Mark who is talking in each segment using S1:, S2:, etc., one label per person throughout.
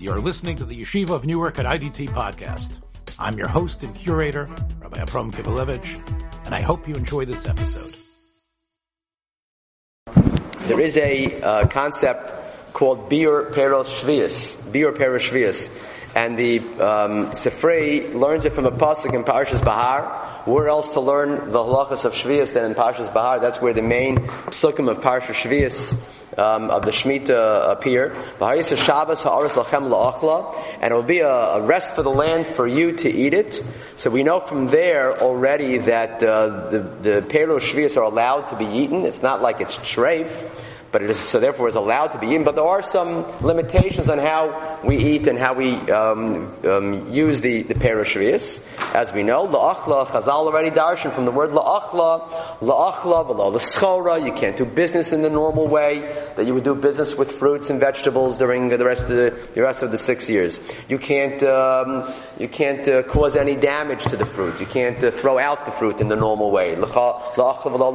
S1: You're listening to the Yeshiva of Newark at IDT podcast. I'm your host and curator, Rabbi Abram Kibalevich, and I hope you enjoy this episode.
S2: There is a uh, concept called Biur Peros Shvius, Biur Peros Shvius, and the um, learns it from a pasuk in Parshas Bahar. Where else to learn the halachas of Shvius than in Parshas Bahar? That's where the main psukim of Parshas Shvius um, of the Shemitah appear. Shabbos lachem la'achla, and it will be a, a, rest for the land for you to eat it. So we know from there already that uh, the the Pero Shvius are allowed to be eaten. It's not like it's treif but it is so therefore is allowed to be eaten. But there are some limitations on how we eat and how we um, um, use the the parashvius. As we know, la'achla Chazal already darshan from the word la'achla, la'achla below the schora. You can't do business in the normal way that you would do business with fruits and vegetables during the rest of the, the rest of the six years. You can't um, you can't uh, cause any damage to the fruit. You can't uh, throw out the fruit in the normal way. La'achla below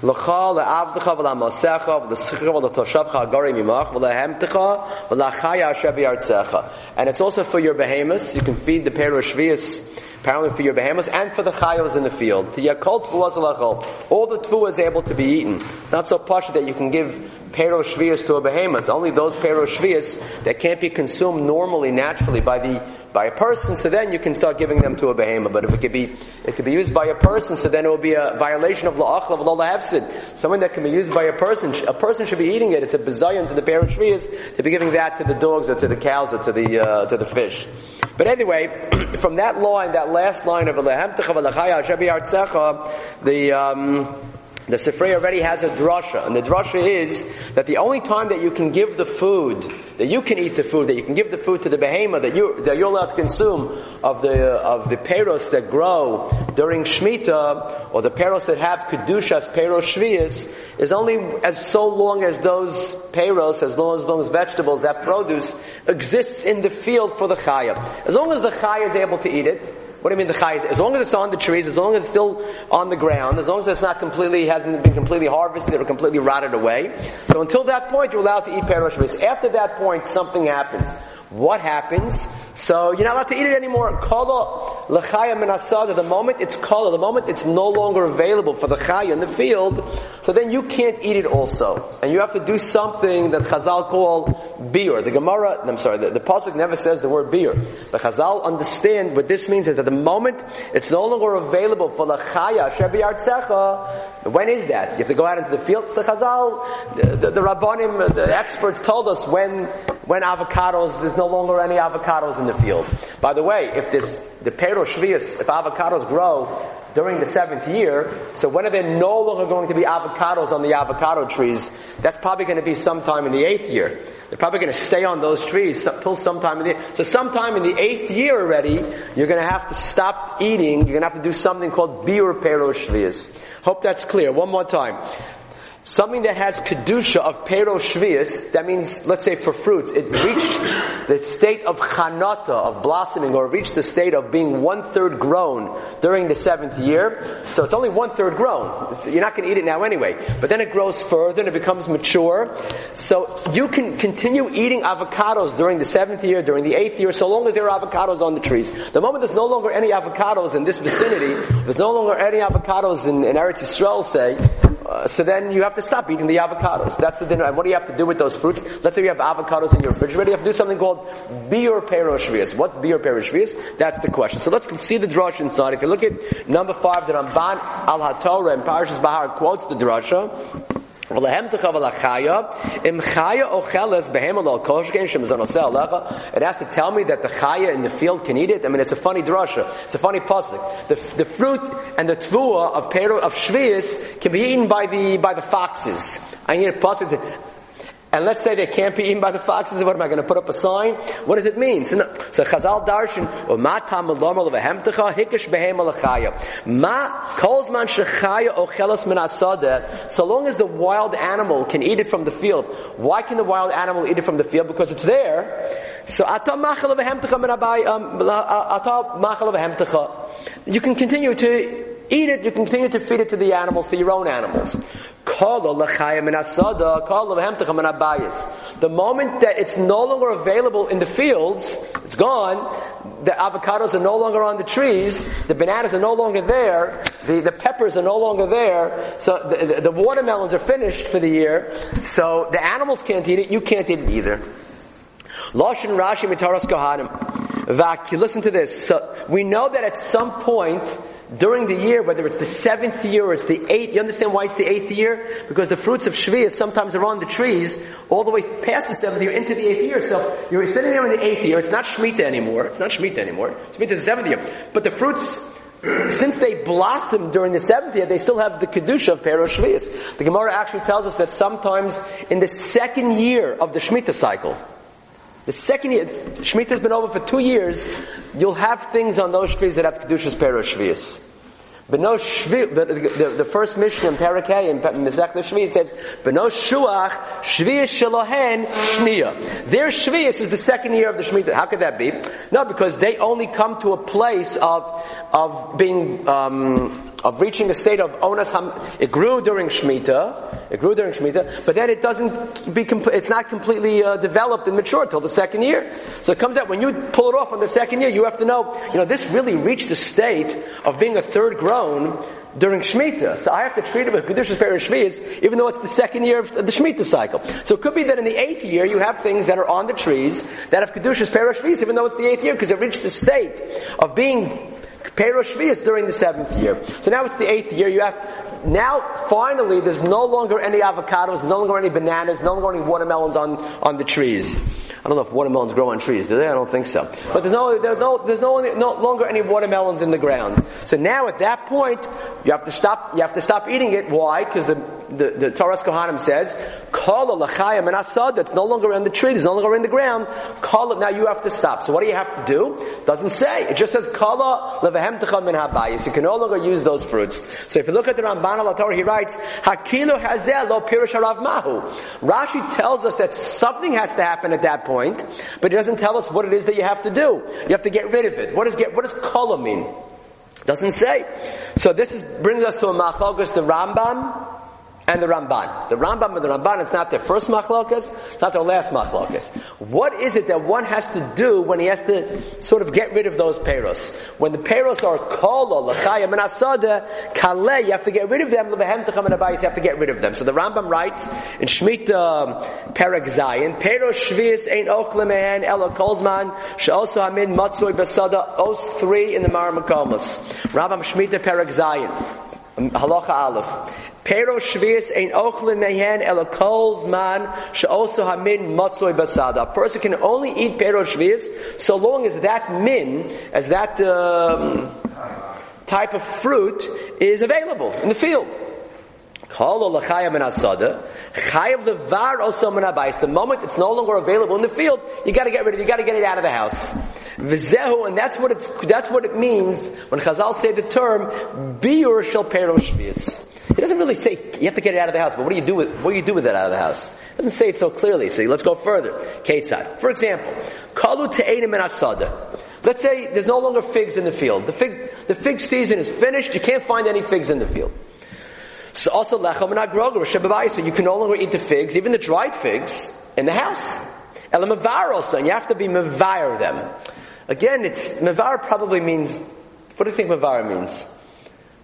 S2: the hefsid. L'cha le'avdecha v'la'masecha v'l'schicha v'l'toshavcha agari mimach v'la'hemtecha v'la'chaya asher b'yartzecha. And it's also for your behemoths. You can feed the pair of shvius apparently for your behemoths and for the chayos in the field. To yakol tfuas All the tfu is able to be eaten. It's not so posh that you can give pero shvius to a behemoth. It's only those pero shvius that can't be consumed normally, naturally by the by a person, so then you can start giving them to a behemoth. But if it could be, it could be used by a person, so then it will be a violation of la'achla of Allah hefsid. Something that can be used by a person, a person should be eating it. It's a bizayon to the parent shvius to be giving that to the dogs or to the cows or to the, uh, to the fish. But anyway, from that line, that last line of the, um, the Sifrei already has a drasha, and the drasha is that the only time that you can give the food, that you can eat the food, that you can give the food to the behemoth, that you that you're allowed to consume of the of the peros that grow during Shemitah, or the peros that have kedushas peros shvius, is only as so long as those peros, as long as those vegetables, that produce exists in the field for the chaya. As long as the chaya is able to eat it, what do you mean the chai? As long as it's on the trees, as long as it's still on the ground, as long as it's not completely, hasn't been completely harvested or completely rotted away. So until that point, you're allowed to eat perosh After that point, something happens. What happens? So you're not allowed to eat it anymore. Kala l'chaya minasad. At the moment it's kala, the moment it's no longer available for the chaya in the field, so then you can't eat it also, and you have to do something that Chazal call beer. The Gemara, I'm sorry, the, the pasuk never says the word beer. The Chazal understand what this means is that the moment it's no longer available for the chaya shebi When is that? You have to go out into the field. So Chazal, the, the, the rabbanim, the experts told us when when avocados There's no longer any avocados in the field. By the way, if this, the Pero Shvius, if avocados grow during the seventh year, so when are there no longer going to be avocados on the avocado trees? That's probably going to be sometime in the eighth year. They're probably going to stay on those trees until sometime in the, so sometime in the eighth year already, you're going to have to stop eating, you're going to have to do something called Biur Pero Shvius. Hope that's clear. One more time. Something that has kedusha of pero shvius, that means, let's say for fruits, it reached the state of chanata, of blossoming, or reached the state of being one third grown during the seventh year. So it's only one third grown. You're not going to eat it now anyway. But then it grows further and it becomes mature. So you can continue eating avocados during the seventh year, during the eighth year, so long as there are avocados on the trees. The moment there's no longer any avocados in this vicinity, there's no longer any avocados in, in Eretz Yisrael, say, uh, so then you have to stop eating the avocados. That's the dinner. And what do you have to do with those fruits? Let's say you have avocados in your refrigerator. You have to do something called biur peroshvias. What's biur peroshvias? That's the question. So let's see the drush inside. If you look at number five, the Ramban al HaTorah and Parashas Bahar quotes the drasha. It has to tell me that the chaya in the field can eat it. I mean, it's a funny drasha. It's a funny pasuk. The, the fruit and the tvua of Peru, of shvius can be eaten by the by the foxes. I need a pasuk and let's say they can't be eaten by the foxes. What am I going to put up a sign? What does it mean? So, so Chazal Darshan, Ma So long as the wild animal can eat it from the field. Why can the wild animal eat it from the field? Because it's there. So ata machal levehemtecha min abai, um, ata machal levehemtecha. You can continue to eat it, you continue to feed it to the animals, to your own animals. The moment that it's no longer available in the fields, it's gone, the avocados are no longer on the trees, the bananas are no longer there, the, the peppers are no longer there, so the, the watermelons are finished for the year, so the animals can't eat it, you can't eat it either. Lashon Rashi Mitaras Kohanim. Listen to this. So we know that at some point during the year, whether it's the seventh year or it's the eighth, you understand why it's the eighth year? Because the fruits of Shvi'ah sometimes are on the trees all the way past the seventh year into the eighth year. So you're sitting there in the eighth year, it's not Shemitah anymore, it's not Shemitah anymore, Shemitah is the seventh year. But the fruits, since they blossom during the seventh year, they still have the Kedusha of Pero Shvi'as. The Gemara actually tells us that sometimes in the second year of the Shemitah cycle, the second year, Shemitah has been over for two years, you'll have things on those trees that have Kedushas Peros Shvius. Beno Shvi, the, the, first Mishnah in Parakeh in Mizrach Shvi says, Beno Shuach Shvius Shalohen Shnia. Their Shvius is the second year of the Shemitah. How could that be? No, because they only come to a place of, of being, um, of reaching a state of onas ham. It grew during Shemitah. It grew during Shemitah, but then it doesn't be. It's not completely uh, developed and mature till the second year. So it comes out when you pull it off on the second year, you have to know. You know, this really reached the state of being a third grown during Shemitah. So I have to treat it with Kedushas Perish Shvias, even though it's the second year of the Shemitah cycle. So it could be that in the eighth year you have things that are on the trees that have Kedushas Perish Shvias, even though it's the eighth year, because it reached the state of being Perosh Shvius during the seventh year. So now it's the eighth year. You have, now finally there's no longer any avocados, no longer any bananas, no longer any watermelons on, on the trees. I don't know if watermelons grow on trees, do they? I don't think so. But there's no, there's no, there's no, no longer any watermelons in the ground. So now at that point, you have to stop, you have to stop eating it. Why? Because the, the, the Toras Kohanim says, Kala lachayim and asad, that's no longer in the tree, it's no longer in the ground. It, now you have to stop. So what do you have to do? Doesn't say. It just says, Kala levahem min habayis. You can no longer use those fruits. So if you look at the Ramban al he writes, Hakilu hazel lo pirush harav mahu. Rashi tells us that something has to happen at that point, but he doesn't tell us what it is that you have to do. You have to get rid of it. What does what does kala mean? Doesn't say. So this is, brings us to a machlokas, the Rambam, and the Ramban. The Rambam and the Ramban, it's not their first machlokas, it's not their last machlokas. What is it that one has to do when he has to sort of get rid of those peros? When the peros are kolo, lachayim, and asada, kale, you have to get rid of them, lebehem techam and abayis, you have to get rid of them. So the Rambam writes in Shemitah um, Perek Zayin, peros shvius ein ochle mehen, elo kolzman, she'oso hamin matzoi basada, os three in the Maramakomas. Rambam Shemitah Perek Zayin. Halacha Aleph. Pero shvius ein ochlin mehen el kol zman she'oso hamin basada. A person can only eat pero shvius so long as that min, as that um, type of fruit is available in the field. The moment it's no longer available in the field, you got to get rid of. it. You got to get it out of the house. V'zehu, and that's what it's. That's what it means when Chazal say the term biur shel perosh He doesn't really say you have to get it out of the house, but what do you do with what do you do with it out of the house? It doesn't say it so clearly. So let's go further. Ketzad. For example, kalu te'enim asada. Let's say there's no longer figs in the field. The fig the fig season is finished. You can't find any figs in the field. So also lechem and agroga, so you can no longer eat the figs, even the dried figs, in the house. Also, and you have to be mevar them. Again, it's mevar probably means. What do you think mevar means?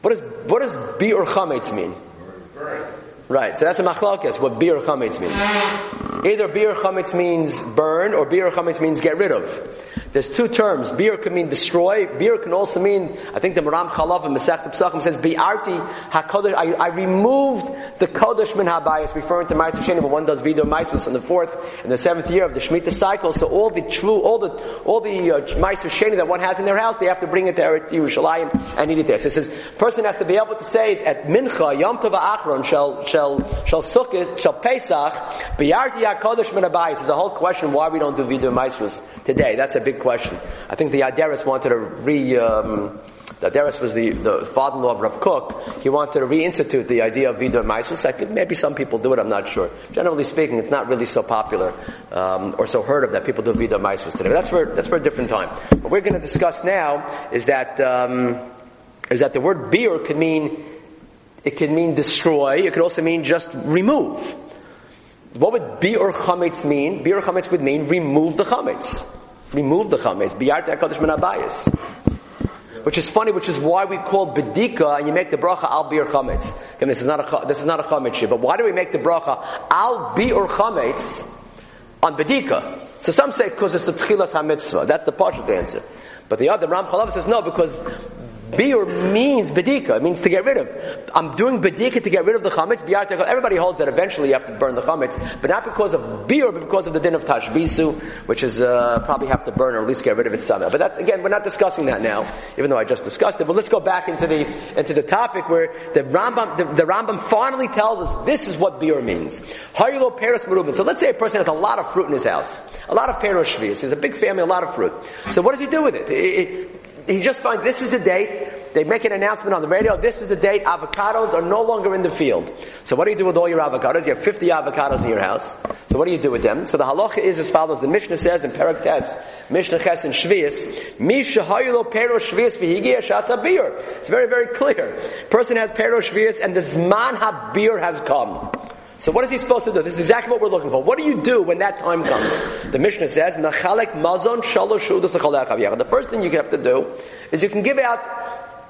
S2: What does what does or chametz mean? Right, so that's a machlokes. What bi or chametz means? Either bi or chametz means burn, or bi or chametz means get rid of. There's two terms. Beer can mean destroy. Beer can also mean, I think the Maram Chalav in Masech Pesachim says, Bi'arti HaKadosh, I, I removed the Kodesh min HaBayis, referring to Ma'aser Sheni, but one does Vido Maisus in the fourth and the seventh year of the Shemitah cycle. So all the true, all the, all the uh, Sheni that one has in their house, they have to bring it to Yerushalayim and eat it there. So it says, person has to be able to say at Mincha, Yom Tov Achron, shall, shall, shall Sukkot, shall Pesach, Bi'arti HaKadosh min HaBayis. There's a whole question why we don't do Vido Maisus today. That's a big question. I think the Aderis wanted to re, um, the Aderis was the, the father-in-law of Rav Kook. He wanted to reinstitute the idea of. I think maybe some people do it, I'm not sure. Generally speaking, it's not really so popular, um, or so heard of that people do Vidor Maisus today. But that's for, that's for a different time. What we're going to discuss now is that, um, is that the word beer can mean, it can mean destroy, it could also mean just remove. What would biur chametz mean? Biur chametz would mean remove the chametz. Remove the chametz. Biyarte HaKadosh min abayis. Which is funny, which is why we call bedika and you make the bracha al biur chametz. Again, this is not a, this is not a chametz but why do we make the bracha al biur chametz on bedika? So some say because it's the tchilas ha-mitzvah. That's the partial answer. But the other, Ram Chalav says no, because Biur means bedika. It means to get rid of. I'm doing bedika to get rid of the chametz. Everybody holds that eventually you have to burn the chametz, but not because of biur, but because of the din of tashbisu, which is uh, probably have to burn or at least get rid of it somehow. But that, again, we're not discussing that now, even though I just discussed it. But let's go back into the into the topic where the Rambam the, the Rambam finally tells us this is what biur means. Hayulo. So let's say a person has a lot of fruit in his house, a lot of peros shvius. He's a big family, a lot of fruit. So what does he do with it? it, it he just finds this is the date. They make an announcement on the radio. This is the date. Avocados are no longer in the field. So what do you do with all your avocados? You have 50 avocados in your house. So what do you do with them? So the halacha is as follows. The Mishnah says in Perak Tes, Mishnah Ches and Shvius, Misha hayulo pero shvius v'higia shasabir. It's very, very clear. Person has pero shvius and the zman habir has come. So what is he supposed to do? This is exactly what we're looking for. What do you do when that time comes? The Mishnah says, "Nachalek mazon shalosh The first thing you have to do is you can give out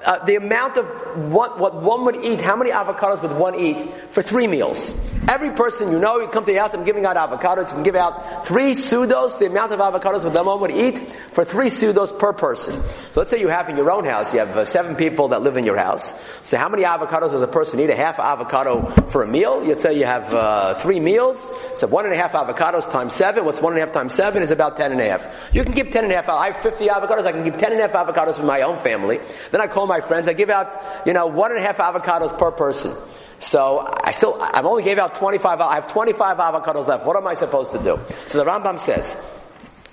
S2: uh, the amount of what, what one would eat, how many avocados would one eat for three meals? Every person you know, you come to the house, I'm giving out avocados, you can give out three sudos, the amount of avocados that one would eat for three sudos per person. So let's say you have in your own house, you have uh, seven people that live in your house. So how many avocados does a person eat? A half avocado for a meal? You'd say you have uh, three meals. So one and a half avocados times seven. What's one and a half times seven is about ten and a half. You can give ten and a half. I have 50 avocados. I can give ten and a half avocados for my own family. Then I call my friends. I give out, you know, one and a half avocados per person. So I still, I've only gave out 25, I have 25 avocados left. What am I supposed to do? So the Rambam says,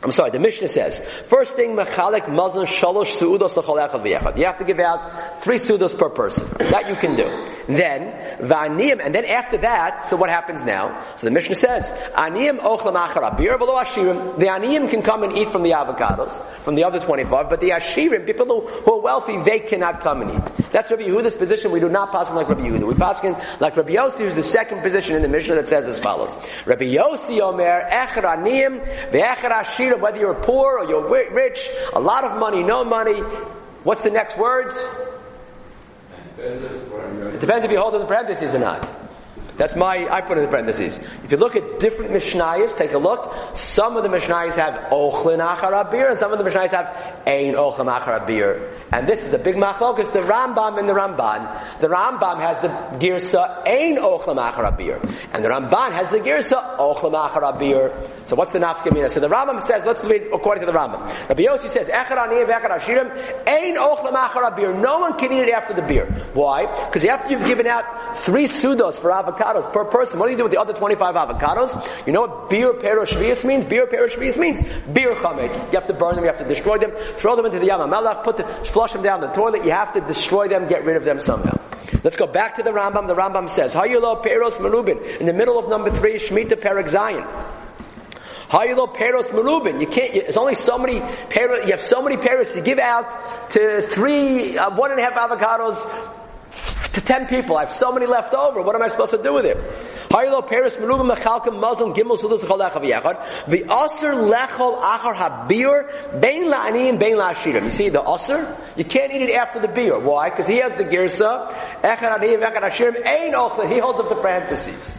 S2: I'm sorry, the Mishnah says, first thing, mechalik mazon shalosh suudos l'chol You have to give out three suudos per person. That you can do. Then, v'aniyim, and then after that, so what happens now? So the Mishnah says, aniyim ochlam achar abir v'lo ashirim. The aniyim can come and eat from the avocados, from the other 25, but the ashirim, people who, are wealthy, they cannot come and eat. That's Rabbi Yehuda's position. We do not pass like Rabbi Yehuda. We pass like Rabbi Yossi, who's the second position in the Mishnah that says as follows. Rabbi Yossi omer, echar aniyim, ve'echar ashirim, whether you're poor or you're rich, a lot of money, no money. What's the next words? It depends if you hold in the parentheses or not. That's my, I put in the parentheses. If you look at different Mishnayos, take a look. Some of the Mishnayos have Ochlin Achar Abir, and some of the Mishnayos have Ein Ochlin Achar Abir. And this is the big machlok, the Rambam and the Ramban. The Rambam has the Girsa Ein Ochlam Acharabir. And the Ramban has the Girsa Ochlam Acharabir. So what's the nafkamina? So the Rambam says, let's read according to the Rambam. Rabbi Yossi says, Echar Aniyah V'Echar Ashirim Ein Ochlam Acharabir. No one can eat it after the beer. Why? Because after you've given out three sudos for avocados per person, what do you do with the other 25 avocados? You know what beer peroshvius means? Beer peroshvius means beer chametz. You have to burn them, you have to destroy them, throw them into the Yam HaMelach, put the flush them down the toilet, you have to destroy them, get rid of them somehow. Let's go back to the Rambam. The Rambam says, Hayulo Peros Merubin. In the middle of number three, Shemitah Perak Zion. Hayulo Peros Merubin. You can't, it's only so many peros, you have so many peros to give out to three, uh, one and a half avocados to ten people. I have so many left over. What am I supposed to do with it? Haylo Paris Merubim Mechalkim Muslim Gimel Sudas Lechol Lechav Yechad. The Aser Lechol Habir Bein La'aniyim Bein La'ashirim. You see the Aser? You can't eat it after the beer. Why? Because he has the Girsa. Echad Aniyim Echad Ashirim. He holds up the parentheses.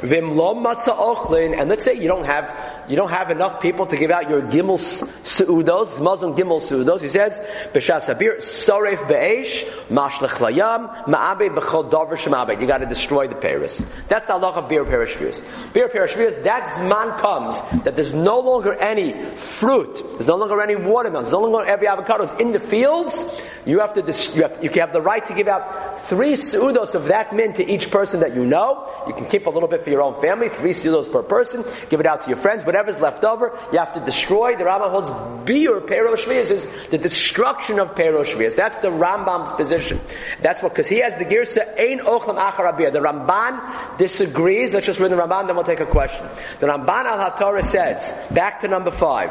S2: Vimlom matzah ochlin, and let's say you don't have you don't have enough people to give out your gimel seudos, Muslim gimel seudos. He says b'shas habir soref be'esh mashlech layam ma'abe b'chol davar shemabe. You got to destroy the Paris. That's the halach of beer perishvius. Beer perishvius. That man comes that there's no longer any fruit. There's no longer any watermelons, There's no longer every avocados in the fields. You have to you have you have the right to give out three seudos of that mint to each person that you know. You can keep a little bit for your own family, three silos per person, give it out to your friends, whatever's left over, you have to destroy. The Rambam holds beer, Pero Shvias, is the destruction of Pero Shvias. That's the Rambam's position. That's what, because he has the Girsa, Ein Ochlam Achar The Ramban disagrees. Let's just read the Ramban, then we'll take a question. The Ramban al HaTorah says, back to number five.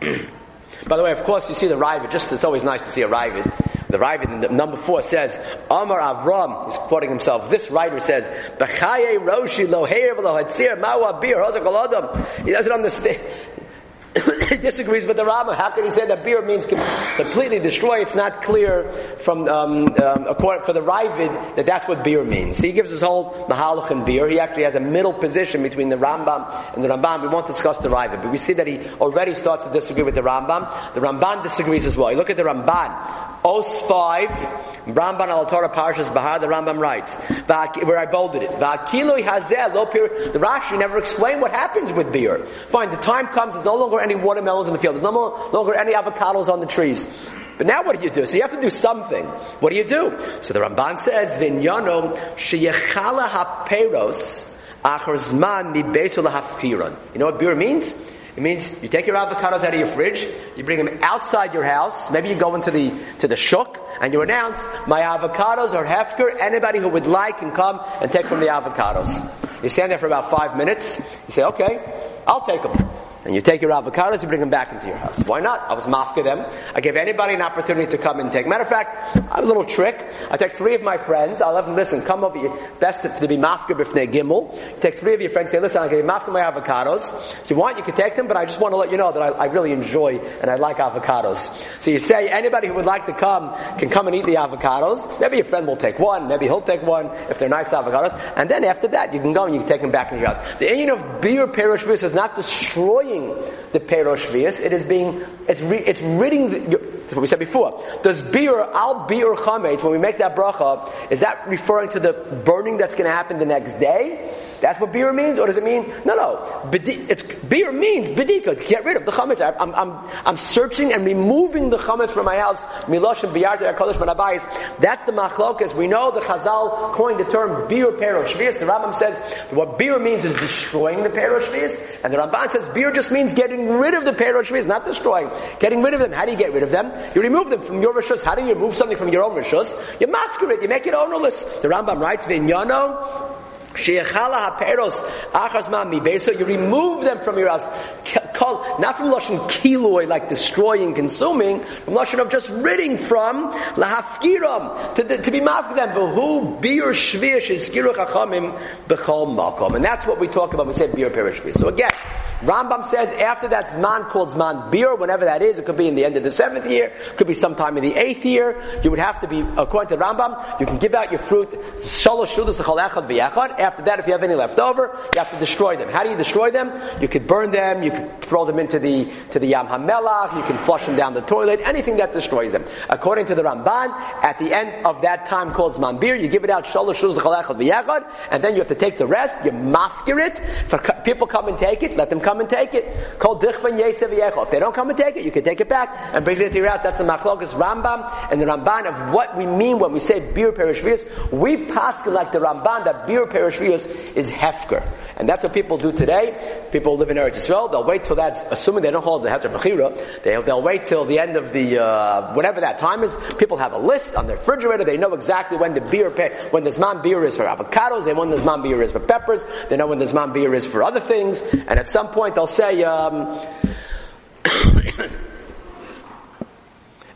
S2: By the way, of course, you see the Ravid, just, it's always nice to see a Ravid. The Ravid, number four says, Amar Avram, he's quoting himself, this writer says, roshi mawa bir He doesn't understand. He disagrees with the Rama. How can he say that beer means completely destroy? It's not clear from um, um, for the Ravid that that's what beer means. He gives his whole Mahalach in beer. He actually has a middle position between the Rambam and the Ramban. We won't discuss the Ravid, but we see that he already starts to disagree with the Rambam. The Ramban disagrees as well. You look at the Ramban. Os 5, Ramban al Torah Parshas Bahar, the Rambam writes, where I bolded it. The Rashi never explained what happens with beer. Fine, the time comes, it's no longer any watermelons in the field, there's no longer any avocados on the trees. But now what do you do? So you have to do something. What do you do? So the Ramban says, Vinyano sheyechala haperos achar zman mi You know what beer means? It means you take your avocados out of your fridge, you bring them outside your house, maybe you go into the, to the shuk, and you announce, my avocados are hefker, anybody who would like can come and take from the avocados. You stand there for about five minutes, you say, okay, I'll take them. And you take your avocados, you bring them back into your house. Why not? I was mafka them. I give anybody an opportunity to come and take. Matter of fact, I have a little trick. I take three of my friends. I'll have them listen. Come over. You best to be mafka b'fnei gimel. Take three of your friends. Say, listen, I'll give you mafka my avocados. If you want, you can take them, but I just want to let you know that I, I really enjoy and I like avocados. So you say anybody who would like to come can come and eat the avocados. Maybe your friend will take one. Maybe he'll take one if they're nice avocados. And then after that, you can go and you can take them back into your house. The union of beer perush is not destroying the Perosh Vias. It is being, it's, re, it's ridding, the, that's what we said before. Does beer, al beer chametz, when we make that bracha, is that referring to the burning that's going to happen the next day? That's what beer means, or does it mean no, no? It's beer means bedika get rid of the chametz. I'm, I'm, I'm searching and removing the chametz from my house. Milosh and biyarte kodesh manabayis. That's the machlokas. We know the Chazal coined the term beer perosh The Rambam says what beer means is destroying the perosh and the Ramban says beer just means getting rid of the perosh not destroying. Getting rid of them. How do you get rid of them? You remove them from your rishus. How do you remove something from your own rishus? You masker it. You make it ownerless. The Rambam writes, "Vinyano." So you remove them from your house. Not from Lashon kiloi, like destroying, consuming, from Lashon of just ridding from, lahafkiram, to, to be mad for them. V'hu bir shvish is chachamim b'chol makom. And that's what we talk about we say bir perish So again, Rambam says after that Zman called Zman Bir, whenever that is, it could be in the end of the seventh year, it could be sometime in the eighth year, you would have to be, according to Rambam, you can give out your fruit, Shalosh Shudas Echad V'yachad. After that, if you have any left over, you have to destroy them. How do you destroy them? You could burn them, you could throw them into the, to the Yam HaMelach, you can flush them down the toilet, anything that destroys them. According to the Ramban, at the end of that time called Zman Bir, you give it out Shalosh V'yachad, and then you have to take the rest, you mafkir it, for people come and take it, let them come and take it. Called Dichvan Yesev If they don't come and take it, you can take it back and bring it into your house. That's the Machlokas Rambam and the Ramban of what we mean when we say beer perishvius. We pass like the Ramban that beer perishvius is hefker. And that's what people do today. People live in Eretz Yisrael, they'll wait till that's, assuming they don't hold the Heter Mechira, they, they'll wait till the end of the, uh, whatever that time is. People have a list on their refrigerator, they know exactly when the beer, when the Zman beer is for avocados, they know when the Zman beer is for peppers, they know when the Zman beer is for other things, and at some point they'll say, um,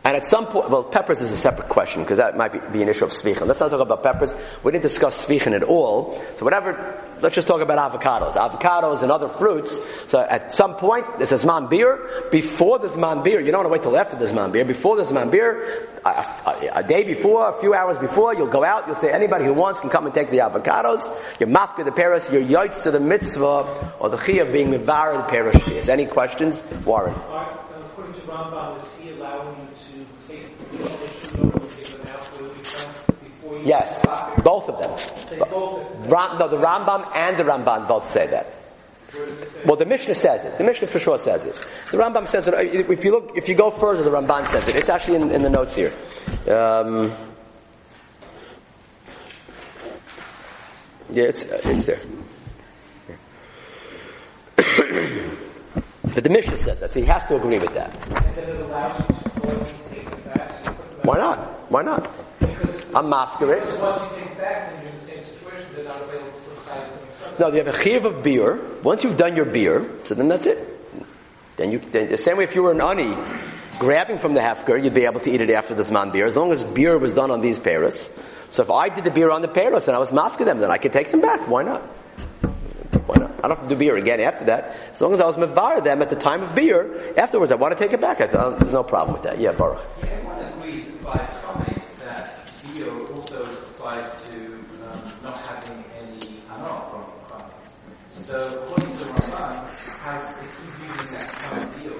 S2: and at some point, well, peppers is a separate question because that might be, be, an issue of svichin. Let's not talk about peppers. We didn't discuss svichin at all. So whatever, let's just talk about avocados. Avocados and other fruits. So at some point, this is man beer. Before this man beer, you don't want to wait till after this man beer. Before this man beer, a, a, a, day before, a few hours before, you'll go out, you'll say anybody who wants can come and take the avocados. You're mafka the paris, you're yoitz to the mitzvah, or the chi of being mivar the paris. Any questions? Warren.
S3: According to Rambam, is he allowing you
S2: Yes, both of them. Ram, no, the Rambam and the Ramban both say that. Well, the Mishnah says it. The Mishnah for sure says it. The Rambam says it. If you look, if you go further, the Ramban says it. It's actually in, in the notes here. Um, yeah, it's it's there. but the Mishnah says that, so he has to agree with that. Why not? Why not? I'm masquerade. No, you have a chiv of beer. Once you've done your beer, so then that's it. Then you, then the same way if you were an ani grabbing from the hefker, you'd be able to eat it after the zman beer, as long as beer was done on these pairs. So if I did the beer on the pairs and I was mafka them, then I could take them back. Why not? Why not? I don't have to do beer again after that. As long as I was mevar them at the time of beer, afterwards I want to take it back. I thought, there's no problem with that. Yeah, Baruch.
S3: Everyone agrees by comments that beer also applies to um, not having any hanal from comments. So according to Ramban, how if he's using that kind of deal,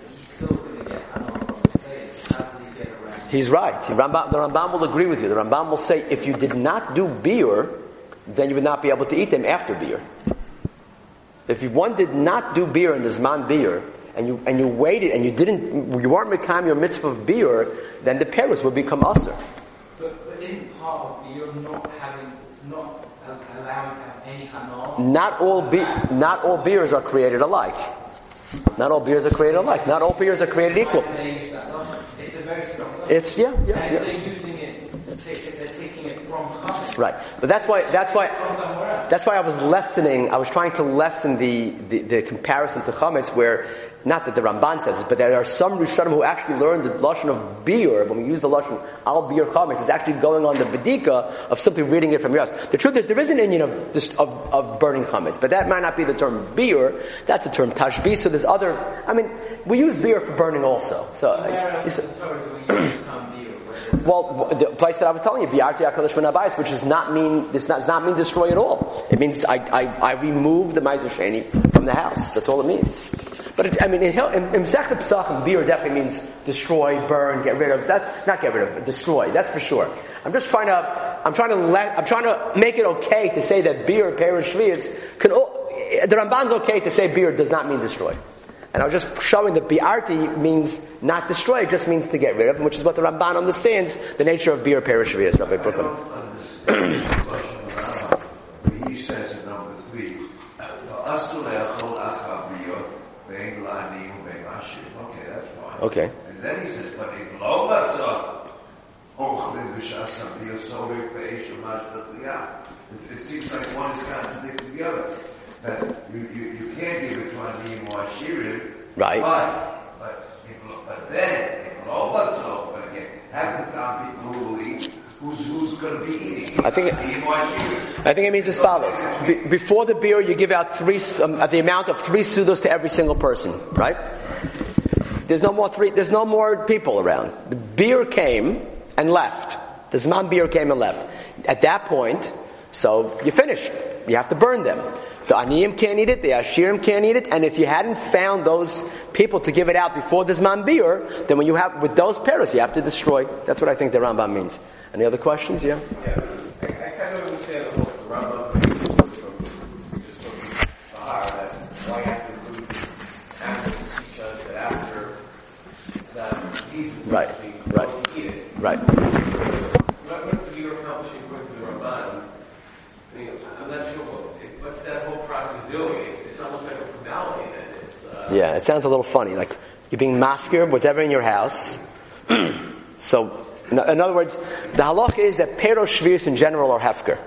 S3: then he's still going to get hanal from the players. How does he get around?
S2: He's right. The Rambam, the Rambam will agree with you. The Rambam will say if you did not do beer, then you would not be able to eat them after beer. If you, one did not do beer in the Zman beer, and you, and you waited and you didn't, you weren't Mekam your mitzvah of beer, then the Paris would become usher.
S3: But, but isn't part of beer not having, not allowing to have any hanal?
S2: Not all be, not all beers are created alike. Not all beers are created alike. Not all beers are created equal.
S3: They use that logic. It's a very strong.
S2: It's, yeah, yeah, yeah.
S3: they're using it, they're taking- they're taking it from comments.
S2: Right. But that's why, that's why,
S3: From somewhere else.
S2: That's why I was lessening, I was trying to lessen the, the, the comparison to Chametz where, not that the Ramban says this, but there are some Rishonim who actually learned the Lashon of beer, when we use the Lashon al beer Chametz, it's actually going on the Bedika of simply reading it from your house. The truth is, there is an Indian of, this, of, of burning Chametz, but that might not be the term beer, that's the term tashbi, so there's other, I mean, we use beer for burning also. So, well, the place that I was telling you, Biarti HaKadosh Min Habayis, which does not mean, this does not mean destroy at all. It means I, I, I remove the Meiser Sheni from the house. That's all it means. But it, I mean, in, in, in Mesechta Pesachim, beer definitely means destroy, burn, get rid of. That, not get rid of, destroy. That's for sure. I'm just trying to, I'm trying to let, I'm trying to make it okay to say that beer, perish, can, the Ramban's okay to say beer does not mean destroy. And I was just showing that bi'arti means not destroy, it just means to get rid of, which is what the Ramban understands, the nature of beer perishviyas, Rabbi
S4: I
S2: Brooklyn.
S4: don't understand the question around where he says in number three, "V'asul le'achol acha biyot, ve'en la'ani u've'en. Okay, that's fine.
S2: Okay.
S4: And then he says, but in lo matzah, oh, ochlin v'shas biyot sorik ve'esh u'mash t'liyah. It it seems like one is contradicting the other. That you, you, you can't give it to ani or ashirim.
S2: Right.
S4: But, but, lo- but then, in lo matzah, but again, the time people who will eat, who's, who's gonna be eating?
S2: I think it-
S4: Ani or ashirim.
S2: I think it means as follows. Be- before the beer, you give out three, um, uh, the amount of three sudos to every single person, right? There's no more three, there's no more people around. The beer came and left. The Zman beer came and left. At that point, so you finish. You have to burn them. The Aniyim can't eat it, the Ashirim can't eat it, and if you hadn't found those people to give it out before the Zman beer, then when you have, with those pairs, you have to destroy. That's what I think the Rambam means. Any other questions? Yeah?
S5: Yeah, I, I kind of understand the whole Rambam thing from just from Sahar that why you have to include animals because that after the season,
S2: Right,
S5: so you
S2: right.
S5: don't eat it.
S2: Right.
S5: What, what's the view accomplishing according to the Ramban? I mean, I'm not sure what, what's whole doing. It's, it's almost like a formality. It's, uh,
S2: Yeah, it sounds a little funny. Like you're being mafkir, whatever in your house. so, in, other words, the halach is that pero shvius in general are hefker.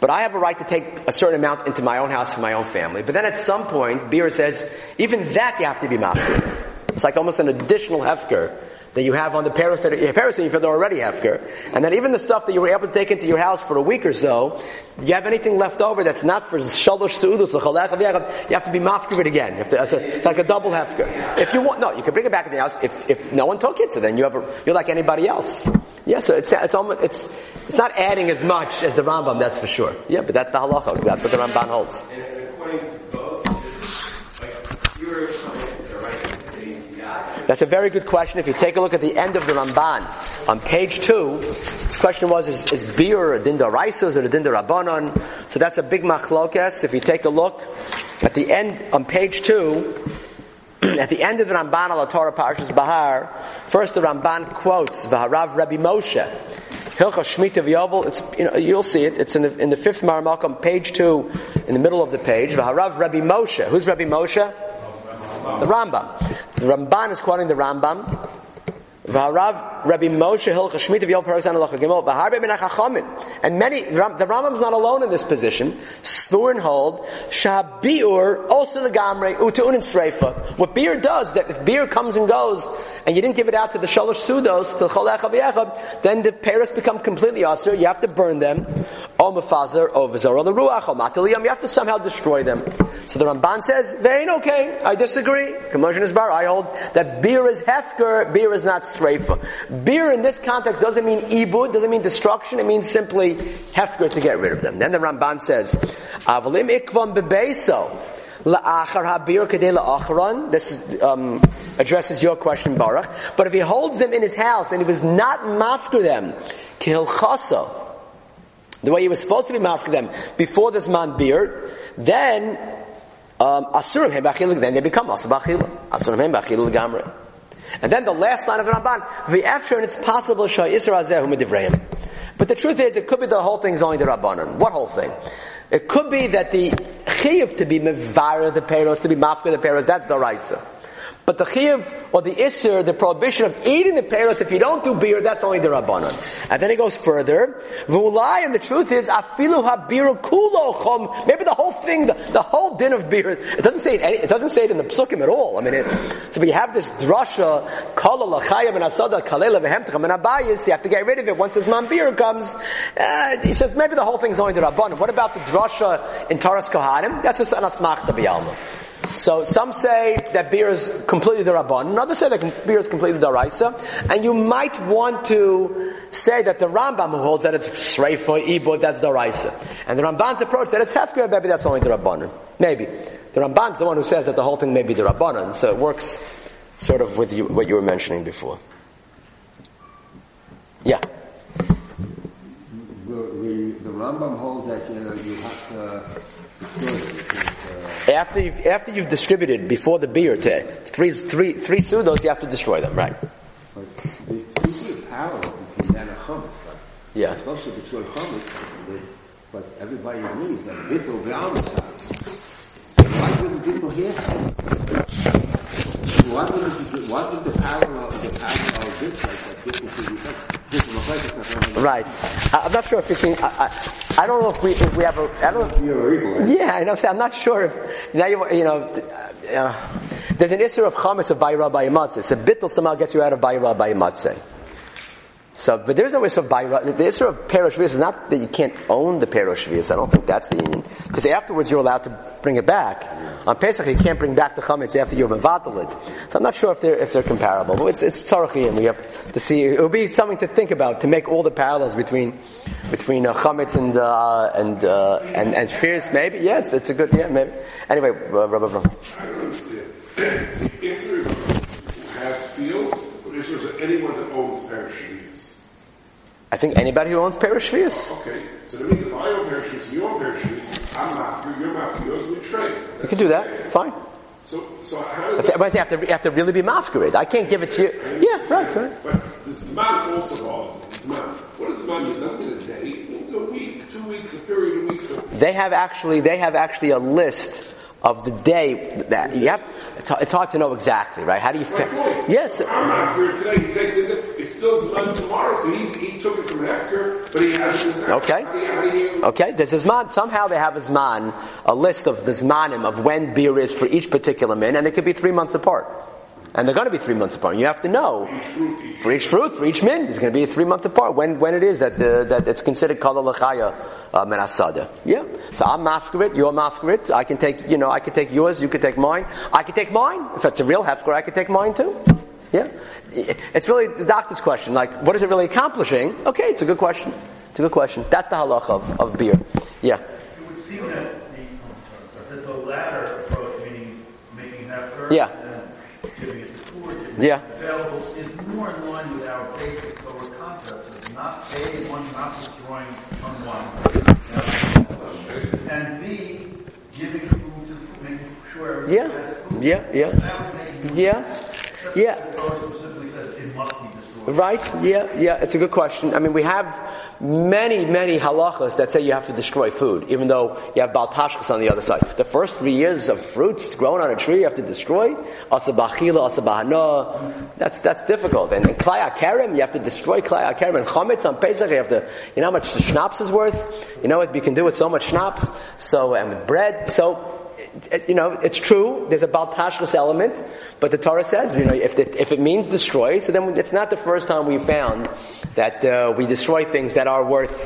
S2: But I have a right to take a certain amount into my own house for my own family. But then at some point, beer says, even that you have to be mafkir. It's like almost an additional hefker that you have on the paros that your paros that you've already hefker. And then even the stuff that you were able to take into your house for a week or so, you have anything left over that's not for shalosh l'chalech, you have to be mafkir it again. You to- It's, a- it's like a double hefker. If you want, no, you can bring it back in the house. If, if no one took it, so then you have a, you're like anybody else. Yeah, so it's, it's almost, it's, it's not adding as much as the Rambam, that's for sure. Yeah, but that's the halacha. That's what the Ramban holds.
S5: And, and according to both, it's like fewer comments that are right in cities, yeah.
S2: That's a very good question. If you take a look at the end of the Ramban, on page two, this question was, is, is beer a dinda raisos or a dinda rabbanon? So that's a big machlokes. If you take a look at the end, on page two, at the end of the Ramban al Torah Parshas Bahar, first the Ramban quotes Vaharav Rabbi Moshe. Hilcha Shemitah V'Yovel, it's, you know, you'll see it, it's in the, in the fifth Maramok page two, in the middle of the page, Vaharav Rabbi Moshe. Who's Rabbi Moshe? The Rambam. The Ramban is quoting the Rambam. V'harav Rabbi Moshe Hilcha Shmita V'Yom Peros Analacha Gimel B'Harbe Ben Achachamim. And many, the Rambam's not alone in this position. Slurin hold also the Gamre Uteun and Sreifa. What beer does, that if beer comes and goes, and you didn't give it out to the Shalosh Sudos, to Cholecha V'Yechab, then the Paris become completely usher. You have to burn them. O Mefazer, O Vizor, O Ruach, O Mataliyam. You have to somehow destroy them. So the Ramban says, they ain't okay. I disagree. Commotion is bar. I hold that beer is hefker, beer is not streifa. Beer in this context doesn't mean ibud, doesn't mean destruction, it means simply hefker to get rid of them. Then the Ramban says, Avalim ikvam bebeso. This um, addresses your question, Baruch. But if he holds them in his house and he was not mafker them, kilchaso, the way he was supposed to be mafker them before this man beer, then um, asurim then they become asur b'achil. Asurim hem b'achil gamre. And then the last line of the Ramban, v'efsher, and it's possible shah yisra azehu midivrayim. But the truth is, it could be the whole thing's only the Rabbanon. What whole thing? It could be that the chiyuv to be mevara the peros, to be mafka the peros, that's the raisa. But the chiyuv or the isser, the prohibition of eating the peros, if you don't do beer, that's only the rabbanon. And then it goes further. V'ulai, and the truth is, afilu habiru kulo chom. Maybe the whole thing, the, the whole din of beer. It doesn't say it. Any, it doesn't say it in the psukim at all. I mean, it, so we have this drasha kala lachayim and asada kalela v'hemtechem and abayis. You have to get rid of it once this man beer comes. Uh, he says maybe the whole thing's only the rabbanon. What about the drasha in Toras Kohanim? That's just an asmach b'yalma. So some say that beer is completely the Rabban, others say that beer is completely the Raisa, and you might want to say that the Rambam who holds that it's Shreifa, Ibud, that's the Raisa. And the Ramban's approach that it's Hefker, maybe that's only the Rabbanon. Maybe. The Ramban's the one who says that the whole thing may be the Rabbanon, so it works sort of with you, what you were mentioning before. Yeah.
S6: The, the, the Rambam holds that you, know, you have to
S2: after you've, after you've distributed before the beer to three, three, three sudos, you have to destroy them, right? Yeah.
S6: But everybody agrees that bittul be'amasai. Why wouldn't people hear? Why wouldn't, why would the parallel, the parallel bits like that different?
S2: Right. I, I'm not sure if you can, I, I, I don't know if we, if we have a, I don't know if, yeah, I know, I'm not sure if, now you, you know, uh, there's an issue of chametz of bayra by So bittul somehow gets you out of bayra by So, but there's no issue of bayra. The issue of perosh is not that you can't own the perosh I don't think that's the union. Because afterwards you're allowed to bring it back. On Pesach you can't bring back the chametz after you've mevatel. So I'm not sure if they're, if they're comparable. But it's, it's tzarchi and we have to see, it would be something to think about to make all the parallels between, between uh, chametz and, uh, and, uh, and, and spheres maybe. Yeah, it's, it's a good, yeah, maybe. Anyway, uh, Rabbi
S7: fields, but anyone that owns
S2: I think anybody who owns perosh
S7: okay, so that means if I own parachutes, you own parachutes, I'm not for you're for yours, we trade.
S2: You can do that. Fine.
S7: So, so how does
S2: But I have to, you have to really be masquerade. I can't give it to you. Yeah, right, right.
S7: But this man also involves man. What does man mean? It doesn't mean a day. It means a week, two weeks, a period of weeks.
S2: They have actually, they have actually a list of the day that you have, it's, it's hard to know exactly, right? How do you, fa- yes,
S7: I'm after it today. He takes it. It's still Zman tomorrow, so he, he took it from Hefker, but he has it
S2: Okay.
S7: How do you, how do you,
S2: Okay, there's a Zman, somehow they have a Zman, a list of the Zmanim of when beer is for each particular min, and it could be three months apart. And they're going to be three months apart. You have to know for each fruit, for each min, it's going to be three months apart. When when it is that the, that it's considered kala lachaya uh, menasada. Yeah. So I'm mafkarit, you're mafkarit. I can take you know I can take yours, you can take mine. I can take mine if it's a real hefker. I can take mine too. Yeah. It's really the doctor's question. Like, what is it really accomplishing? Okay, it's a good question. It's a good question. That's the halacha of, of beer. Yeah.
S8: It would seem that the, that the latter approach, meaning making
S2: Yeah.
S8: And giving it
S2: Yeah.
S8: available, is more in line with our basic concept of not A, one, not destroying someone, and B, giving food to, making sure
S2: Yeah. Yeah. Yeah.
S8: That would make you-
S2: Yeah. Yeah. Right? Yeah, yeah, it's a good question. I mean, we have many, many halachas that say you have to destroy food, even though you have baltashkas on the other side. The first three years of fruits grown on a tree you have to destroy. Asabachila, asabahana. That's, that's difficult. And, and klai akarim, you have to destroy klai akarim. And chametz on Pesach, you have to, you know how much the schnapps is worth? You know what you can do with so much schnapps? So, and with bread. So, you know, it's true, there's a baltashkas element, but the Torah says, you know, if, if it means destroy, so then it's not the first time we found that uh, we destroy things that are worth,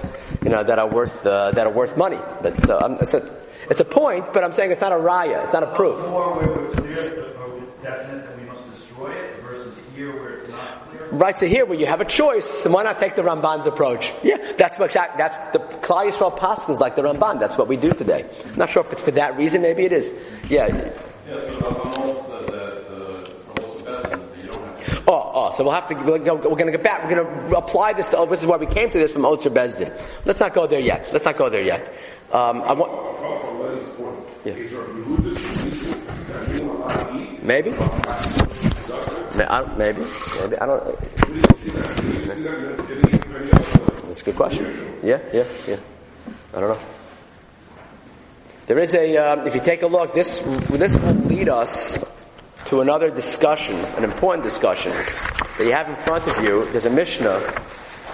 S2: you know, that are worth uh, that are worth money. That's uh, um, it's, a, it's a point, but I'm saying it's not a raya, it's not a proof.
S8: More where we're clear, or it's definite that we must destroy it, versus here where it's not clear.
S2: Right, so here where you have a choice, so why not take the Ramban's approach? Yeah, that's what that's the Klal Yisrael Paskins like the Ramban. That's what we do today. I'm not sure if it's for that reason. Maybe it is. Yeah.
S9: Yes, but Rambam also says that uh, it's also better that you don't have to.
S2: Oh, oh, so we'll have to, we're going to get back, we're going to apply this to, oh, this is why we came to this from Otzer Bezdin. Let's not go there yet. Let's not go there yet. Um, I want,
S7: From Lenny's point,
S2: Yeah.
S7: is there a Yehuda that you don't allow to eat?
S2: maybe? Maybe, maybe, I don't? That's a good question. Yeah, yeah, yeah. I don't know. There is a, um, if you take a look, this, this will lead us to another discussion, an important discussion that you have in front of you. There's a Mishnah,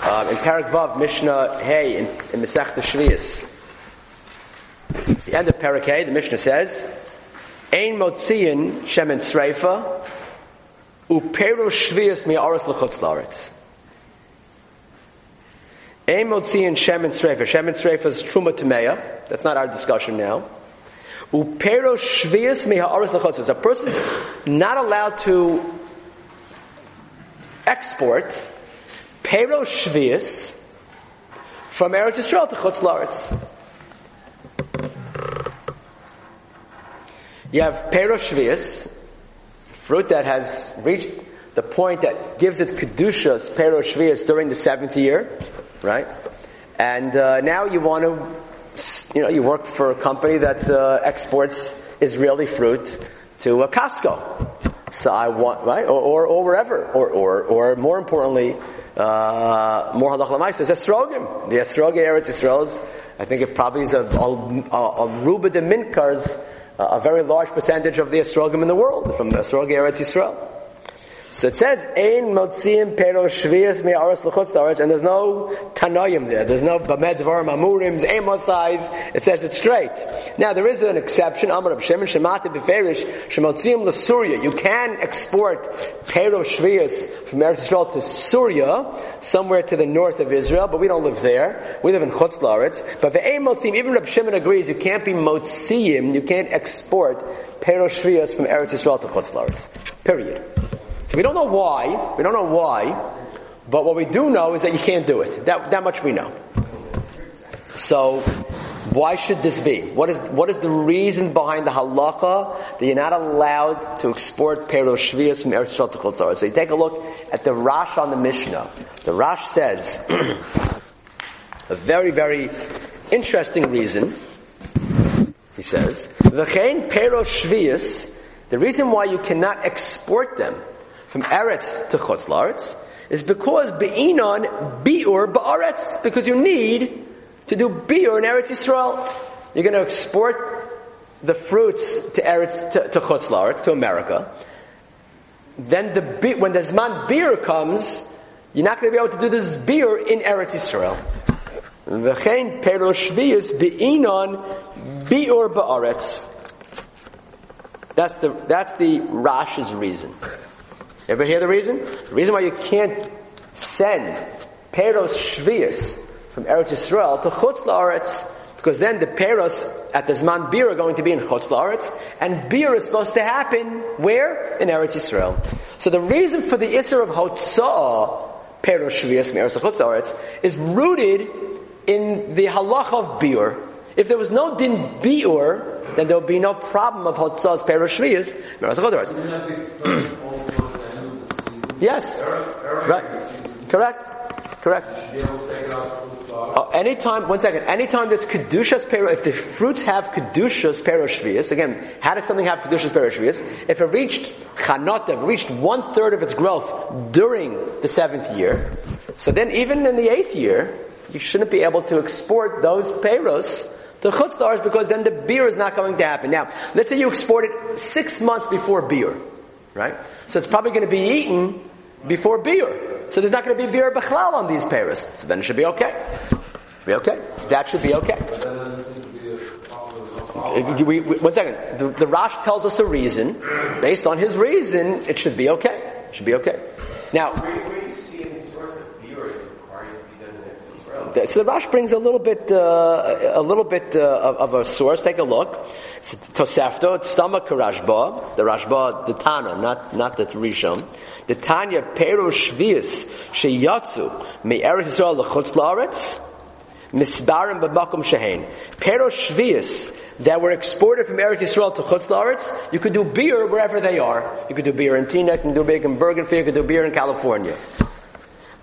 S2: um, in Parak Vav, Mishnah Hey, in, in Masech Shvius. The end of Parak Hey, the Mishnah says, Ein motziin shemen sreifa, uperu shvius mi'aris l'chutz la'aretz. Ein motziin shemen sreifa. Shemen sreifa is truma tameya. That's not our discussion now. Upero shvius miha'aretz l'chutz. A person is not allowed to export pero shvius from Eretz Yisrael to Chutz La'aretz. You have pero fruit that has reached the point that gives it kedushas pero shvius during the seventh year, right? And uh, now you want to, you know, you work for a company that uh, exports Israeli fruit to a Costco. So I want, right, or, or, or wherever, or, or, or more importantly, uh, more halach l'maisa is esrogim. The esrogim Eretz Yisrael is, I think it probably is a, a, a ruba de minkars, a very large percentage of the esrogim in the world from the esrogim Eretz Yisrael. So it says, Ein motziim pero shvias mi'aras l'chutz la'aretz, and there's no tanoim there. There's no bamed dvarim amurims, emosais. It says it straight. Now there is an exception. Amar Rab Shimon shemati beferish shemotziim. You can export pero shvias from Eretz Yisrael to Syria, somewhere to the north of Israel, but we don't live there. We live in chutz la'aretz. But the ein motziim, even Rab Shimon agrees, you can't be motziim, you can't export pero shvias from Eretz Yisrael to chutz la'aretz. Period. So we don't know why. We don't know why. But what we do know is that you can't do it. That, that much we know. So, why should this be? What is, what is the reason behind the halacha that you're not allowed to export pero shvias from Eretz Yisrael to La'aretz? So you take a look at the Rash on the Mishnah. The Rash says, a very, very interesting reason. He says, V'chein pero shvias, the reason why you cannot export them from Eretz to Chutz La'aretz is because be'inon bi'ur ba'aretz, because you need to do bi'ur in Eretz Yisrael. You're going to export the fruits to Eretz, to, to Chutz La'aretz, to America. Then the when the Zman bi'ur comes, you're not going to be able to do this bi'ur in Eretz Yisrael. V'chein pero shviyas be'inon bi'ur ba'aretz. That's the, that's the Rash's reason. Everybody hear the reason? The reason why you can't send Peros Shvius from Eretz Yisrael to Chutz La'aretz, because then the Peros at the Zman Biur are going to be in Chutz La'aretz, and Biur is supposed to happen where? In Eretz Yisrael. So the reason for the Isser of Hotzah, Peros Shvius from Eretz Chutz La'aretz, is rooted in the halacha of Biur. If there was no din biur, then there would be no problem of hotzah's perush shviyas. Yes. Right. Correct. Correct. Uh, anytime, one second, anytime there's Kedushas Pero, if the fruits have Kedushas Pero Shvius, again, how does something have Kedushas Pero Shvius? If it reached Chanot, reached one third of its growth during the seventh year, so then even in the eighth year, you shouldn't be able to export those Peros to Chutzlars because then the beer is not going to happen. Now, let's say you export it six months before beer, right? So it's probably going to be eaten before beer. So there's not going to be beer bachlal on these pairs. So then it should be okay. Be okay. That should be okay. We, we, one second. The, the Rash tells us a reason. Based on his reason, it should be okay. It should be okay. Now, so the Rash brings a little bit, uh, a little bit uh, of, of, a source. Take a look. Tosefto, it's Stomach Rashba, the Rashba, the Tana, not not the Rishon. The Tanya Pero Shvius Sheyatsu Me Eretz Yisrael Lechutz Laaretz Misbarim B'Makom Shehein. Pero Shvius that were exported from Eretz Yisrael to Chutz Laaretz, you could do beer wherever they are. You could do beer in Teaneck, you can do beer in Bergenfield, you could do beer in California.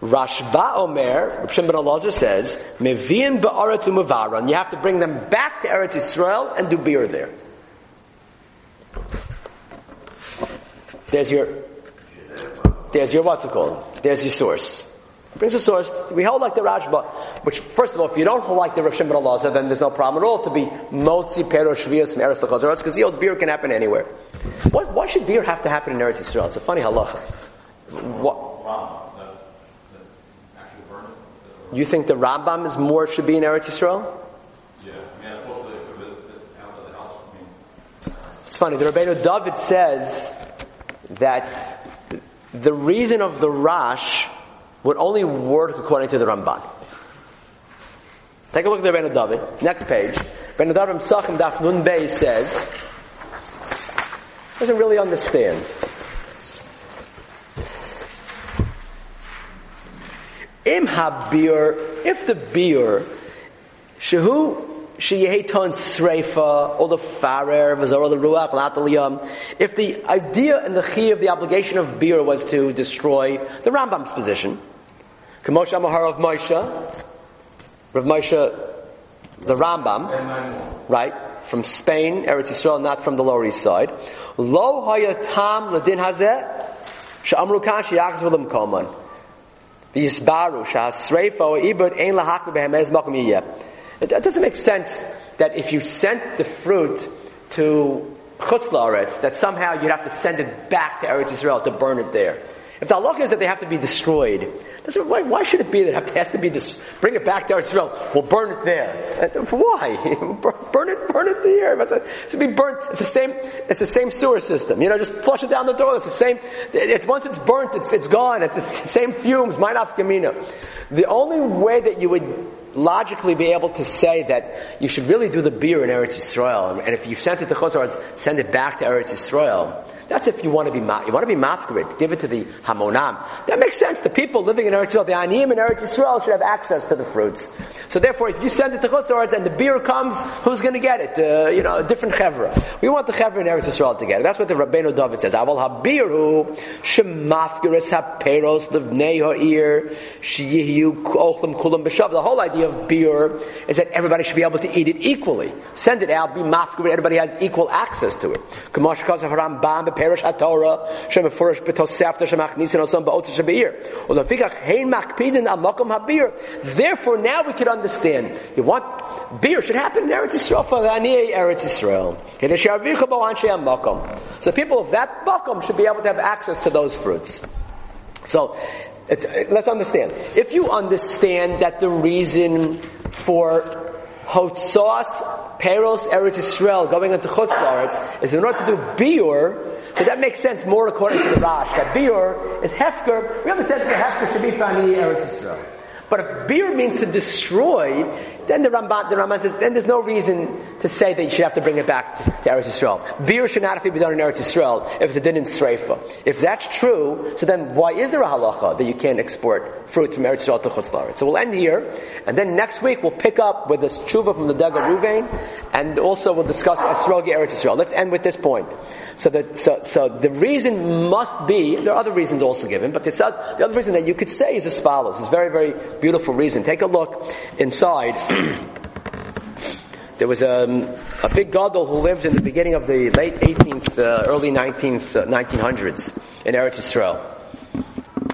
S2: Rashba Omer, Shem ben Elazar says, Meviim ba'aretz u'mevaron. You have to bring them back to Eretz Yisrael and do beer there. There's your, there's your what's it called? There's your source. Brings a source. We hold like the Rashba, which first of all, if you don't hold like the Rav Shimon Elazar, then there's no problem at all to be motzi pero shvius from Eretz L'chazar, because the old beer can happen anywhere. Why, why should beer have to happen in Eretz Yisrael? It's a funny halacha. What? You think the Rambam is more should be in Eretz Yisrael?
S9: Yeah, I mean, to, it's outside the house. I mean.
S2: It's funny. The Rabbeinu David says that the reason of the Rash would only work according to the Ramban. Take a look at the Rabbeinu David. Next page. Rabbeinu David Sachim Daf Nun Bey says doesn't really understand. Im habir, if the beer, shehu sheyeton sreifa, all the farer, v'zor the ruach, lataliyam. If the idea and the chi of the obligation of beer was to destroy the Rambam's position, Kamosh Amahar of Moshe, Rav Moshe, the Rambam, right, from Spain, Eretz Yisrael, not from the Lower East Side. Lo hayatam ladin hazeh, she'amru kan sheyachz v'lim koman. Uh, it doesn't make sense that if you sent the fruit to Chutz La'aretz, that somehow you'd have to send it back to Eretz Yisrael to burn it there. If the halacha is that they have to be destroyed, why, why, should it be that it has to be dis- bring it back to Eretz Yisrael? We'll burn it there. Uh, why? burn it, burn it there. It's to be burnt. It's the same. It's the same sewer system. You know, just flush it down the toilet. It's the same. It's once it's burnt, it's it's gone. It's the same fumes. Minaf Gamina. The only way that you would logically be able to say that you should really do the beer in Eretz Yisrael, and if you sent it to Chutz send it back to Eretz Yisrael. That's if you want to be ma- you want to be mafkarid, give it to the hamonam. That makes sense. The people living in Eretz Yisrael, the aniyim in Eretz Yisrael, should have access to the fruits. So therefore, if you send it to Chutz and the beer comes, who's going to get it? Uh, you know, a different chevra. We want the chevra in Eretz Yisrael to get it. That's what the Rabbeinu David says. Aval habiru shemafkiris haperos levnei ha'ir sheyihu ochlim kulam. The whole idea of beer is that everybody should be able to eat it equally. Send it out, be mafkirid. Everybody has equal access to it. Perish haTorah shem furish betosefta shemachnisin osam ba'ot shebeir. Ulafikach hein makpidin al makom habir. Therefore, now we can understand. You want beer should happen in Eretz Yisrael for the Aniyah Eretz Yisrael. So the people of that makom should be able to have access to those fruits. So let's understand. If you understand that the reason for Hotzos Peros Eretz Yisrael going into Chutz Laaretz is in order to do biur. So that makes sense more according to the Rash. That biur is hefker. We understand that hefker should be Fani Eretz Yisrael. But if beer means to destroy, then the Ramban, the Ramban says, then there's no reason to say that you should have to bring it back to Eretz Yisrael. Beer should not have to be done in Eretz Yisrael if it's a din in Sreifa. If that's true, so then why is there a halacha that you can't export fruit from Eretz Yisrael to Chutz La'aretz? So we'll end here, and then next week we'll pick up with this tshuva from the Daga Ruvain, and also we'll discuss Esrogi Eretz Yisrael. Let's end with this point. So that, so, so the reason must be, there are other reasons also given, but the other reason that you could say is as follows. It's a very, very beautiful reason. Take a look inside. there was a, um, a big gadol who lived in the beginning of the late 18th, uh, early 19th, uh, 1900s in Eretz Yisrael.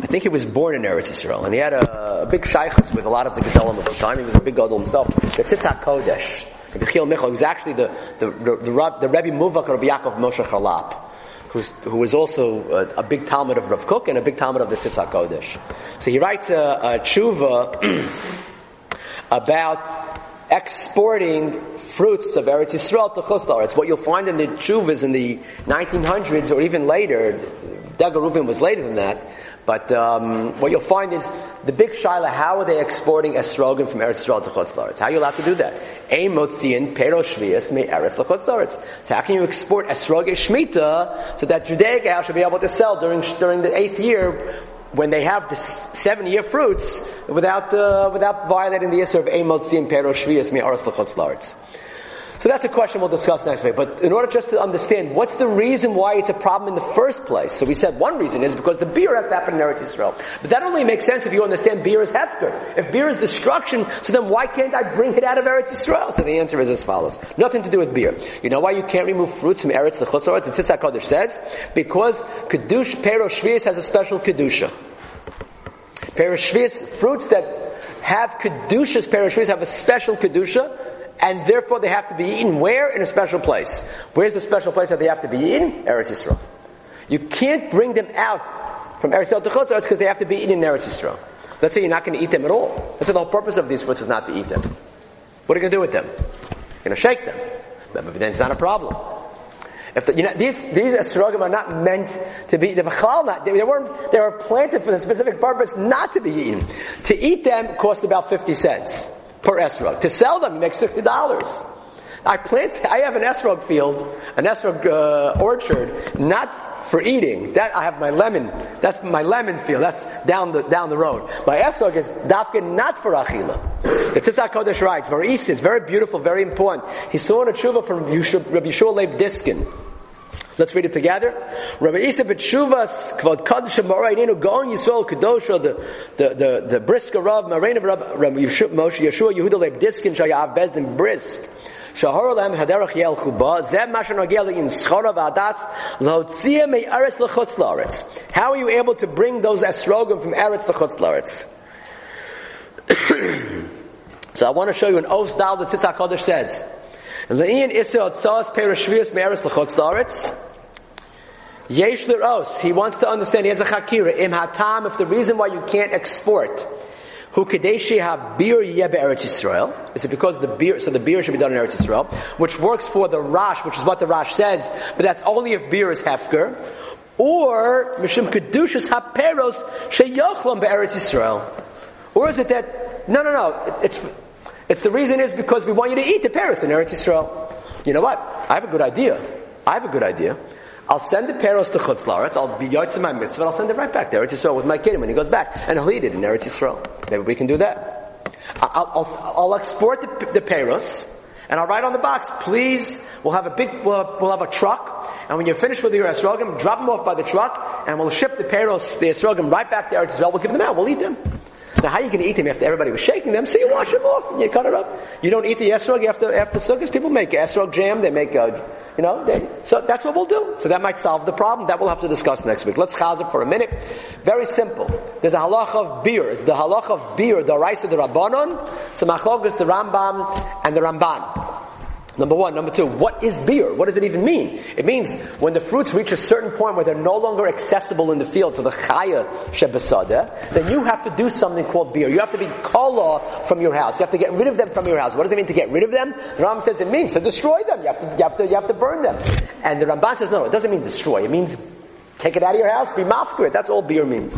S2: I think he was born in Eretz Yisrael, and he had a, a big shaykhs with a lot of the gedolim of the time. He was a big gadol himself. The Tzitz Kodesh. Rabbi Chil Michal, was actually the, the, the, the, the Rebbe Muvak Rabbi Yaakov Moshe Charlap, who was also a, a, big Talmud of Rav Kook and a big Talmud of the Tzitz Kodesh. So he writes a, a tshuva about exporting fruits of Eretz Yisrael to Chutz It's what you'll find in the tshuvas in the 1900s or even later. Daga was later than that. But um, what you'll find is the big shaila, how are they exporting esrogim from Eretz Yisrael to Chutz La'aretz? How are you allowed to do that? Ein motziin me Eretz l'Chutz. So how can you export esrogim shmita so that Judaic house should be able to sell during, during the eighth year when they have the seven year fruits without, uh, without violating the issue of ein motziin pero shvias me Eretz l'Chutz La'aretz? So that's a question we'll discuss next week. But in order just to understand, what's the reason why it's a problem in the first place? So we said one reason is because the beer has to happen in Eretz Yisrael. But that only makes sense if you understand beer is hefker. If beer is destruction, so then why can't I bring it out of Eretz Yisrael? So the answer is as follows. Nothing to do with beer. You know why you can't remove fruits from Eretz L'chutzaret? The Tzitz HaKodesh says, because Kedush Pero Shvius has a special Kedusha. Pero fruits that have Kedushas, Pero have a special Kedusha, and therefore they have to be eaten where? In a special place. Where's the special place that they have to be eaten? Eretz Yisrael. You can't bring them out from Eretz Yisrael to Chutz because they have to be eaten in Eretz Yisrael. Let's say you're not going to eat them at all. That's the whole purpose of these fruits is not to eat them. What are you going to do with them? You're going to shake them. But then it's not a problem. If the, you know, these, these esrogim are not meant to be, they not, they, weren't, they were planted for the specific purpose not to be eaten. To eat them cost about 50 cents per esrog. To sell them, you make sixty dollars. I plant. I have an esrog field, an esrog uh, orchard, not for eating. That I have my lemon. That's my lemon field. That's down the down the road. My esrog is dafka not for achila. The Tzitz Kodesh writes, "Varis is very beautiful, very important." He saw in a tshuva from Rabbi Yehoshua Leib Diskin. Let's read it together. Rabbi Isa b'tshuvas kvod kaddish moraininu going Yisrael kadosha the the the the brisker Rav Marina Rabbi Moshe Yehoshua Yehuda Leib Diskin shayav bezdin brisk. Lotzia me eretz lechutz laaretz. How are you able to bring those esrogim from eretz lechutz laaretz? so I want to show you an os style that Tzitz HaKodesh says. Le'in isel tzas perishvius me eretz lechutz laaretz. Yesh Liros, he wants to understand, he has a chakira, im hatam, if the reason why you can't export, who kadeshi ha beer yebe Eretz Yisrael, is it because the beer, so the beer should be done in Eretz Yisrael, which works for the Rash, which is what the Rash says, but that's only if beer is hefker, or mishum kedushas haperos sheyochlam be'eretz Yisrael. Or is it that, no, no, no, it's, it's the reason is because we want you to eat the peros in Eretz Yisrael. You know what? I have a good idea. I have a good idea. I'll send the peros to Chutz I'll be to my mitzvah, I'll send it right back to Eretz Yisrael with my kid when he goes back, and he'll eat it in Eretz Yisrael. Maybe we can do that. I'll, I'll, I'll export the, the peros, and I'll write on the box, please, we'll have a big, we'll, we'll have a truck, and when you're finished with your esrogim, drop them off by the truck, and we'll ship the peros, the esrogim, right back to Eretz Yisrael, we'll give them out, we'll eat them. Now, how are you going to eat them after everybody was shaking them? So you wash them off and you cut it up. You don't eat the esrog after after sukkahs. People make esrog jam. They make uh, you know, they, so that's what we'll do. So that might solve the problem. That we'll have to discuss next week. Let's chazir for a minute. Very simple. There's a halach of beer. Is the halach of beer the rice of the Rabbanon? It's a the Rambam and the Ramban. Number one. Number two, what is beer? What does it even mean? It means when the fruits reach a certain point where they're no longer accessible in the field to the chaya shebesada, then you have to do something called beer. You have to be kala from your house. You have to get rid of them from your house. What does it mean to get rid of them? The Ram says it means to destroy them. You have to, you have to, you have to burn them. And the Ramban says no, it doesn't mean destroy. It means take it out of your house, be mafkir. That's all beer means.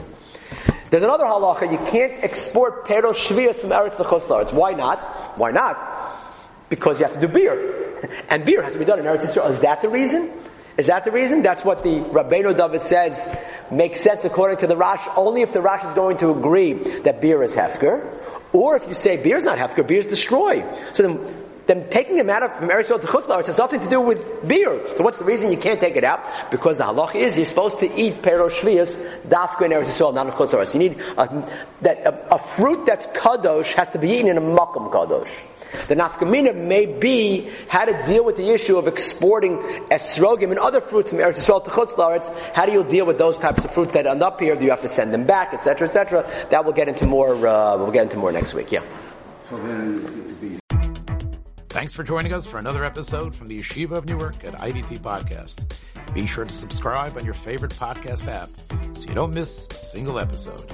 S2: There's another halacha, you can't export peros shvias from Eretz to Chutz Why not? Why not? Because you have to do beer. And beer has to be done in Eretz Yisrael. Is that the reason? Is that the reason? That's what the Rabbeinu David says makes sense according to the Rash, only if the Rash is going to agree that beer is Hefker. Or if you say beer is not Hefker, beer is destroyed. So then then taking them out of from Eretz to Chutzlaretz has nothing to do with beer. So what's the reason you can't take it out? Because the halach is you're supposed to eat pero shvius dafka in Eretz Yisrael, not in Chutzlaretz. You need a, that a, a, fruit that's kadosh has to be eaten in a makam kadosh. The nafkamina may be how to deal with the issue of exporting esrogim and other fruits from Eretz Yisrael to Chutzlaretz. How do you deal with those types of fruits that end up here? Do you have to send them back, etc., etc.? That we'll get into more. Uh, we'll get into more next week. Yeah.
S6: So then,
S1: Thanks for joining us for another episode from the Yeshiva of Newark at IDT Podcast. Be sure to subscribe on your favorite podcast app so you don't miss a single episode.